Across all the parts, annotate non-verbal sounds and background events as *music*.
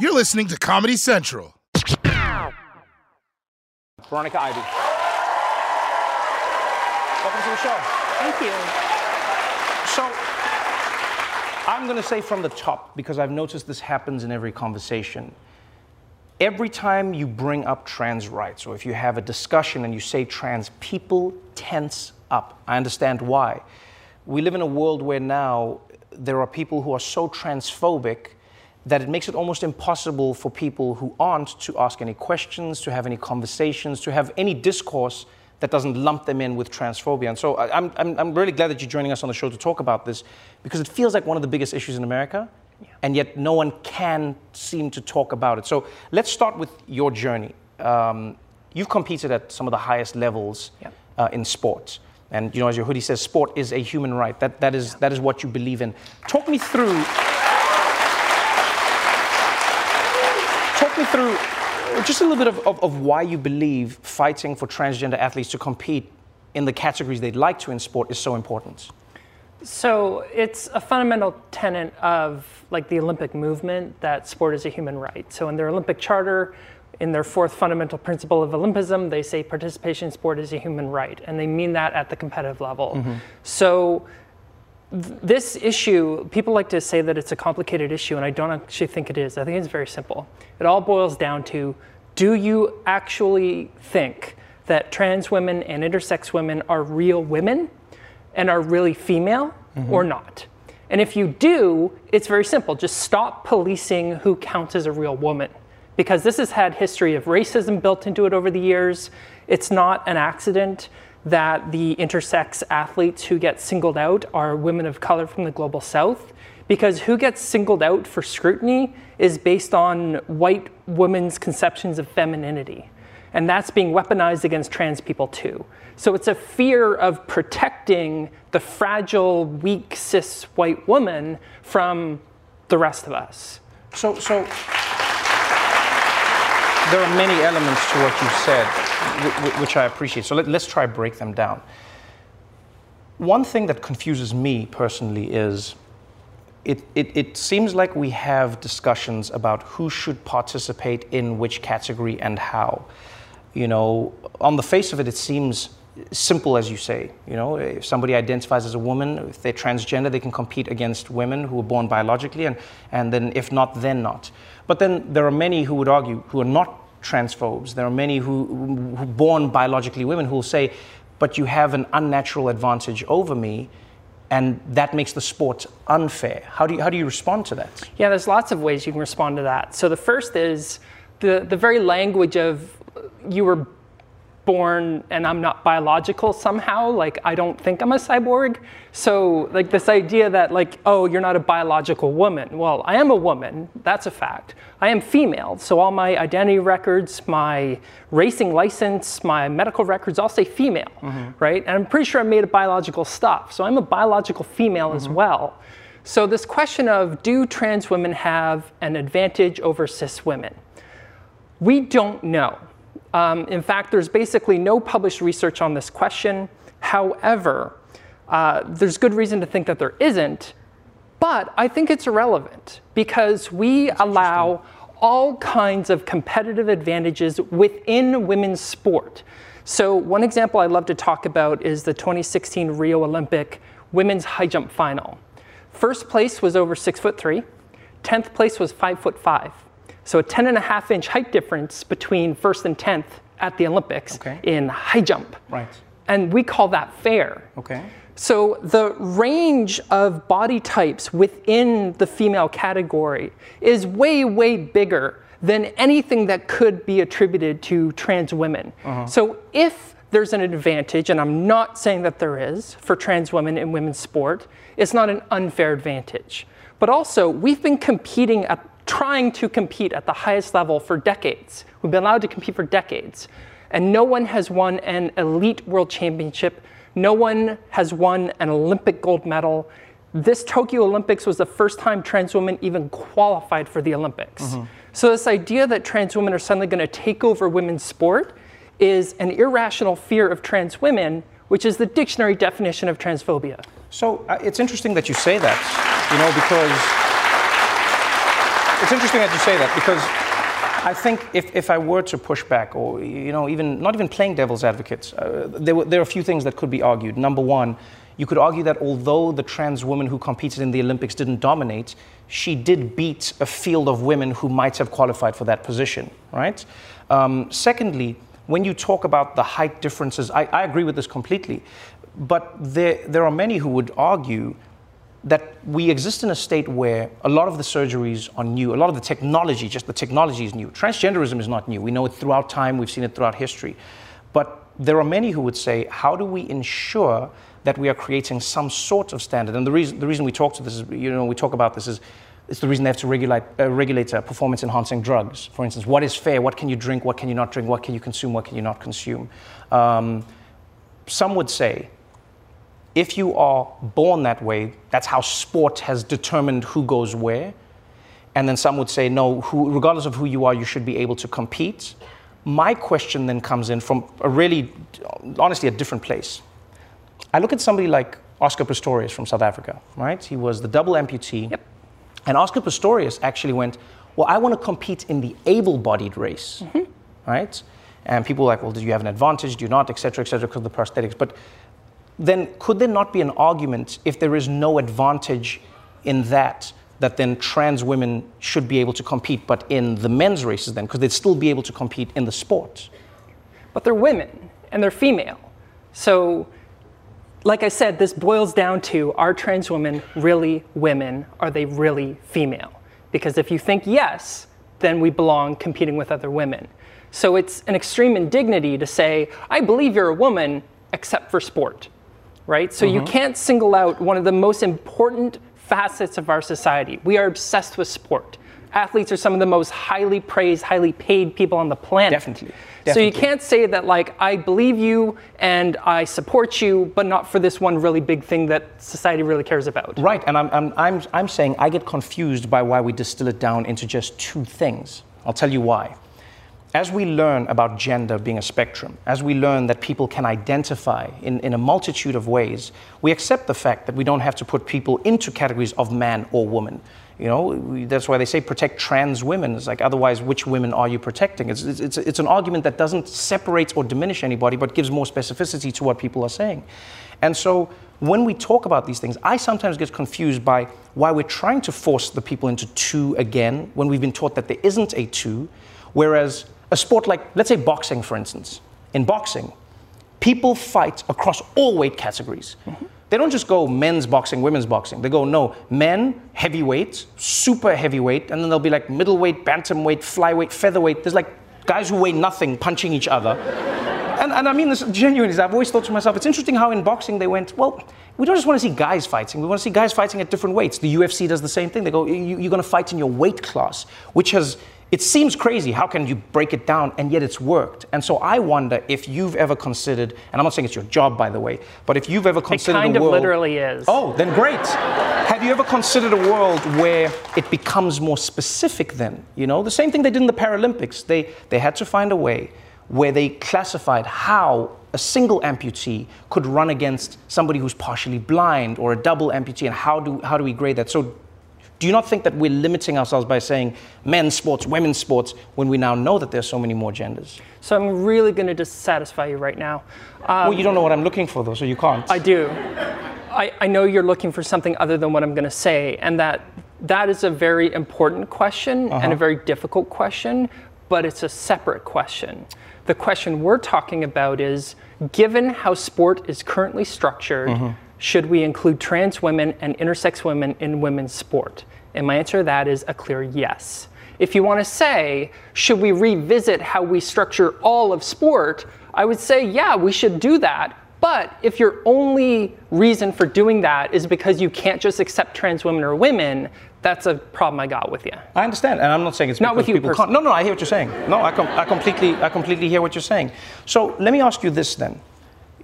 You're listening to Comedy Central. Veronica Ivy. Welcome to the show. Thank you. So, I'm going to say from the top, because I've noticed this happens in every conversation. Every time you bring up trans rights, or if you have a discussion and you say trans, people tense up. I understand why. We live in a world where now there are people who are so transphobic that it makes it almost impossible for people who aren't to ask any questions, to have any conversations, to have any discourse that doesn't lump them in with transphobia. And so I'm, I'm, I'm really glad that you're joining us on the show to talk about this because it feels like one of the biggest issues in America, and yet no one can seem to talk about it. So let's start with your journey. Um, you've competed at some of the highest levels Yeah. uh, in sports. And you know, as your hoodie says, sport is a human right. That, that, is, that is what you believe in. Talk me through talk me through just a little bit of, of, of why you believe fighting for transgender athletes to compete in the categories they'd like to in sport is so important. So it's a fundamental tenet of like the Olympic movement that sport is a human right. So in their Olympic charter, in their fourth fundamental principle of Olympism, they say participation in sport is a human right, and they mean that at the competitive level. Mm-hmm. So th- this issue, people like to say that it's a complicated issue, and I don't actually think it is. I think it's very simple. It all boils down to do you actually think that trans women and intersex women are real women and are really female mm-hmm. or not? And if you do, it's very simple. Just stop policing who counts as a real woman. Because this has had history of racism built into it over the years. It's not an accident that the intersex athletes who get singled out are women of color from the global south. Because who gets singled out for scrutiny is based on white women's conceptions of femininity. And that's being weaponized against trans people too. So it's a fear of protecting the fragile, weak, cis white woman from the rest of us. So, so there are many elements to what you said, wh- wh- which I appreciate. So let, let's try break them down. One thing that confuses me personally is it, it, it seems like we have discussions about who should participate in which category and how. You know, on the face of it, it seems simple as you say. You know, if somebody identifies as a woman, if they're transgender, they can compete against women who were born biologically, and, and then if not, then not. But then there are many who would argue who are not transphobes. There are many who, who born biologically women who will say, but you have an unnatural advantage over me, and that makes the sport unfair. How do you, how do you respond to that? Yeah, there's lots of ways you can respond to that. So the first is the, the very language of you were born and I'm not biological somehow. Like I don't think I'm a cyborg. So like this idea that like, oh, you're not a biological woman. Well, I am a woman, that's a fact. I am female. So all my identity records, my racing license, my medical records all say female, mm-hmm. right? And I'm pretty sure I'm made of biological stuff. So I'm a biological female as mm-hmm. well. So this question of do trans women have an advantage over cis women? We don't know. Um, in fact, there's basically no published research on this question. However, uh, there's good reason to think that there isn't, but I think it's irrelevant because we allow all kinds of competitive advantages within women's sport. So, one example I love to talk about is the 2016 Rio Olympic women's high jump final. First place was over six foot three. 10th place was five foot five. So a 10 and a half inch height difference between first and 10th at the Olympics Okay. in high jump. Right. And we call that fair. Okay. So the range of body types within the female category is way, way bigger than anything that could be attributed to trans women. Uh-huh. So if there's an advantage, and I'm not saying that there is for trans women in women's sport, it's not an unfair advantage. But also, we've been competing at trying to compete at the highest level for decades. We've been allowed to compete for decades. And no one has won an elite world championship. No one has won an Olympic gold medal. This Tokyo Olympics was the first time trans women even qualified for the Olympics. So, this idea that trans women are suddenly going to take over women's sport is an irrational fear of trans women, which is the dictionary definition of transphobia. So uh, it's interesting that you say that, you know, because it's interesting that you say that because I think if, if I were to push back, or you know, even not even playing devil's advocates, uh, there, were, there are a few things that could be argued. Number one, you could argue that although the trans woman who competed in the Olympics didn't dominate, she did beat a field of women who might have qualified for that position, right? Um, secondly, when you talk about the height differences, I, I agree with this completely. But there, there are many who would argue that we exist in a state where a lot of the surgeries are new, a lot of the technology, just the technology is new. Transgenderism is not new. We know it throughout time, we've seen it throughout history. But there are many who would say, how do we ensure that we are creating some sort of standard? And the reason, the reason we talk to this is, you know, we talk about this is, it's the reason they have to regulate, uh, regulate uh, performance enhancing drugs. For instance, what is fair? What can you drink? What can you not drink? What can you consume? What can you not consume? Um, some would say if you are born that way, that's how sport has determined who goes where. And then some would say, no, who, regardless of who you are, you should be able to compete. My question then comes in from a really, honestly, a different place. I look at somebody like Oscar Pistorius from South Africa, right? He was the double amputee. Yep. And Oscar Pistorius actually went, well, I want to compete in the able-bodied race, mm-hmm. right? And people were like, well, do you have an advantage? Do you not, et cetera, et cetera, because of the prosthetics. But then could there not be an argument if there is no advantage in that that then trans women should be able to compete but in the men's races then because they'd still be able to compete in the sport but they're women and they're female. So, like I said, this boils down to are trans women really women? Are they really female? Because if you think yes, then we belong competing with other women. So, it's an extreme indignity to say, I believe you're a woman, except for sport, right? So, you mm-hmm. can't single out one of the most important facets of our society. We are obsessed with sport. Athletes are some of the most highly praised, highly paid people on the planet. Definitely. Definitely. So you can't say that like I believe you and I support you, but not for this one really big thing that society really cares about. right and I'm, I'm, I'm, I'm saying i get confused by why we distill it down into just two things i'll tell you why as we learn about gender being a spectrum, as we learn that people can identify in, in a multitude of ways, we accept the fact that we don't have to put people into categories of man or woman. You know, we, that's why they say protect trans women. It's like, otherwise, which women are you protecting? It's, it's, it's, it's an argument that doesn't separate or diminish anybody, but gives more specificity to what people are saying. And so, when we talk about these things, I sometimes get confused by why we're trying to force the people into two again when we've been taught that there isn't a two, whereas a sport like, let's say, boxing, for instance, in boxing, people fight across all weight categories. Mm-hmm. They don't just go men's boxing, women's boxing. They go, no, men, heavyweight, super heavyweight, and then they'll be like middleweight, bantamweight, flyweight, featherweight. There's like guys who weigh nothing punching each other. *laughs* And, and I mean this genuinely. I've always thought to myself, it's interesting how in boxing they went, well, we don't just want to see guys fighting. We want to see guys fighting at different weights. The UFC does the same thing. They go, you're going to fight in your weight class, which has, it seems crazy. How can you break it down? And yet it's worked. And so I wonder if you've ever considered, and I'm not saying it's your job, by the way, but if you've ever considered It kind a of world. literally is. Oh, then great. Have you ever considered a world where it becomes more specific then? You know, the same thing they did in the Paralympics. They, they had to find a way where they classified how a single amputee could run against somebody who's partially blind or a double amputee, and how do, how do we grade that? So, do you not think that we're limiting ourselves by saying men's sports, women's sports, when we now know that there's so many more genders? So I'm really going to dissatisfy you right now. Uh, well, you don't know what I'm looking for, though, so you can't. I do. I, I know you're looking for something other than what I'm going to say, and that that is a very important question and a very difficult question, but it's a separate question. The question we're talking about is given how sport is currently structured, should we include trans women and intersex women in women's sport? And my answer to that is a clear yes. If you want to say, should we revisit how we structure all of sport? I would say, yeah, we should do that. But if your only reason for doing that is because you can't just accept trans women or women, that's a problem I got with you. I understand, and I'm not saying it's Not because with you people can't. No, no, I hear what you're saying. No, I, com- I completely, I completely hear what you're saying. So let me ask you this then.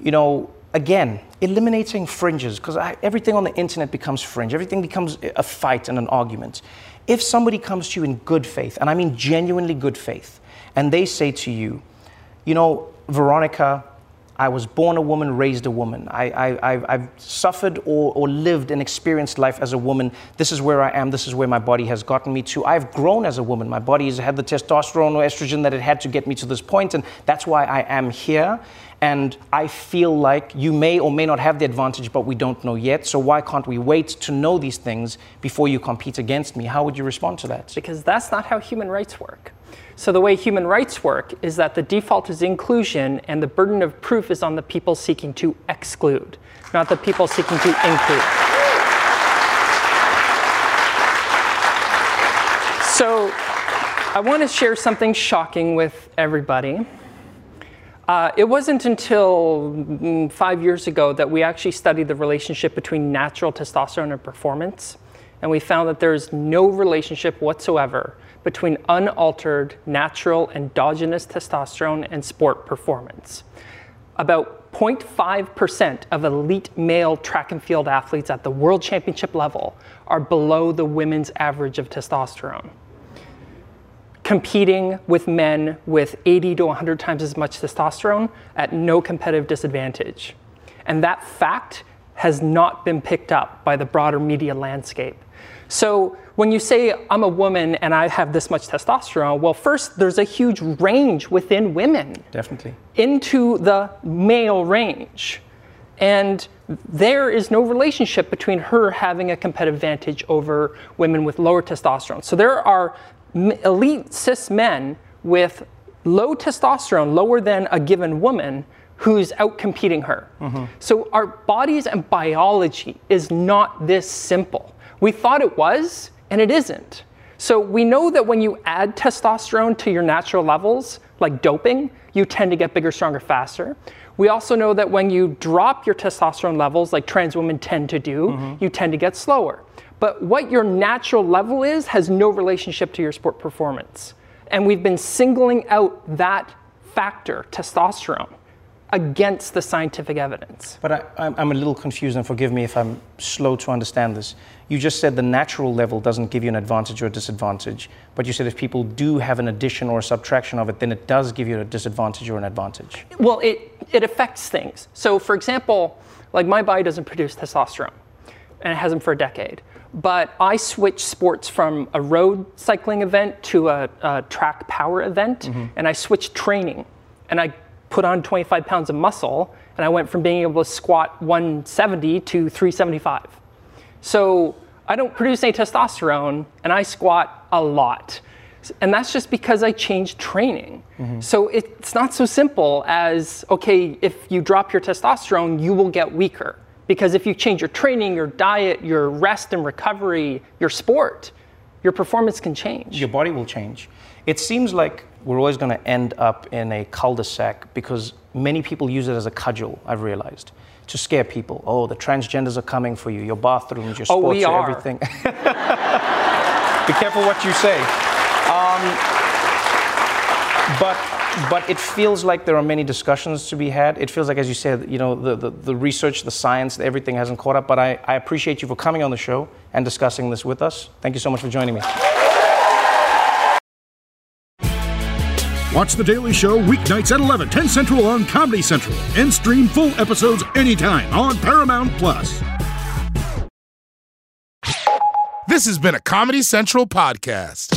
You know, again, eliminating fringes because everything on the internet becomes fringe. Everything becomes a fight and an argument. If somebody comes to you in good faith, and I mean genuinely good faith, and they say to you, you know, Veronica, I was born a woman, raised a woman. I, I've suffered or, or lived and experienced life as a woman. This is where I am. This is where my body has gotten me to. I've grown as a woman. My body has had the testosterone or estrogen that it had to get me to this point, and that's why I am here. And I feel like you may or may not have the advantage, but we don't know yet. So why can't we wait to know these things before you compete against me? How would you respond to that? because that's not how human rights work. So, the way human rights work is that the default is inclusion and the burden of proof is on the people seeking to exclude, not the people seeking to include. So, I want to share something shocking with everybody. Uh, it wasn't until mm, five years ago that we actually studied the relationship between natural testosterone and performance. And we found that there's no relationship whatsoever between unaltered, natural, endogenous testosterone and sport performance. About 0.5% of elite male track and field athletes at the world championship level are below the women's average of testosterone competing with men with 80 to 100 times as much testosterone at no competitive disadvantage. And that fact has not been picked up by the broader media landscape. So when you say I'm a woman and I have this much testosterone, well, first, there's a huge range within women Definitely. into the male range. And there is no relationship between her having a competitive advantage over women with lower testosterone. So there are elite cis men with low testosterone, lower than a given woman, who's out competing her. Mm-hmm. So our bodies and biology is not this simple. We thought it was, and it isn't. So we know that when you add testosterone to your natural levels, like doping, you tend to get bigger, stronger, faster. We also know that when you drop your testosterone levels, like trans women tend to do, mm-hmm. you tend to get slower. But what your natural level is has no relationship to your sport performance. And we've been singling out that factor, testosterone, against the scientific evidence. But I, I'm, I'm a little confused, and forgive me if I'm slow to understand this. You just said the natural level doesn't give you an advantage or a disadvantage, but you said if people do have an addition or a subtraction of it, then it does give you a disadvantage or an advantage. Well, it, it affects things. So, for example, like my body doesn't produce testosterone, and it hasn't for a decade. But I switched sports from a road cycling event to a, a track power event, mm-hmm. and I switched training, and I put on 25 pounds of muscle, and I went from being able to squat 170 to 375. So I don't produce any testosterone and I squat a lot. And that's just because I changed training. Mm-hmm. So it's not so simple as, okay, if you drop your testosterone, you will get weaker. Because if you change your training, your diet, your rest and recovery, your sport, your performance can change. Your body will change. It seems like we're always going to end up in a cul-de-sac because many people use it as a cudgel, I've realized, to scare people. Oh, the transgenders are coming for you, your bathrooms, your Oh, sports, we your are. everything. *laughs* Be careful what you say. Um, but but it feels like there are many discussions to be had. It feels like, as you said, you know, the, the, the research, the science, everything hasn't caught up. But I, I appreciate you for coming on the show and discussing this with us. Thank you so much for joining me. Watch The Daily Show weeknights at 11, 10 Central on Comedy Central, and stream full episodes anytime on Paramount Plus. This has been a Comedy Central podcast.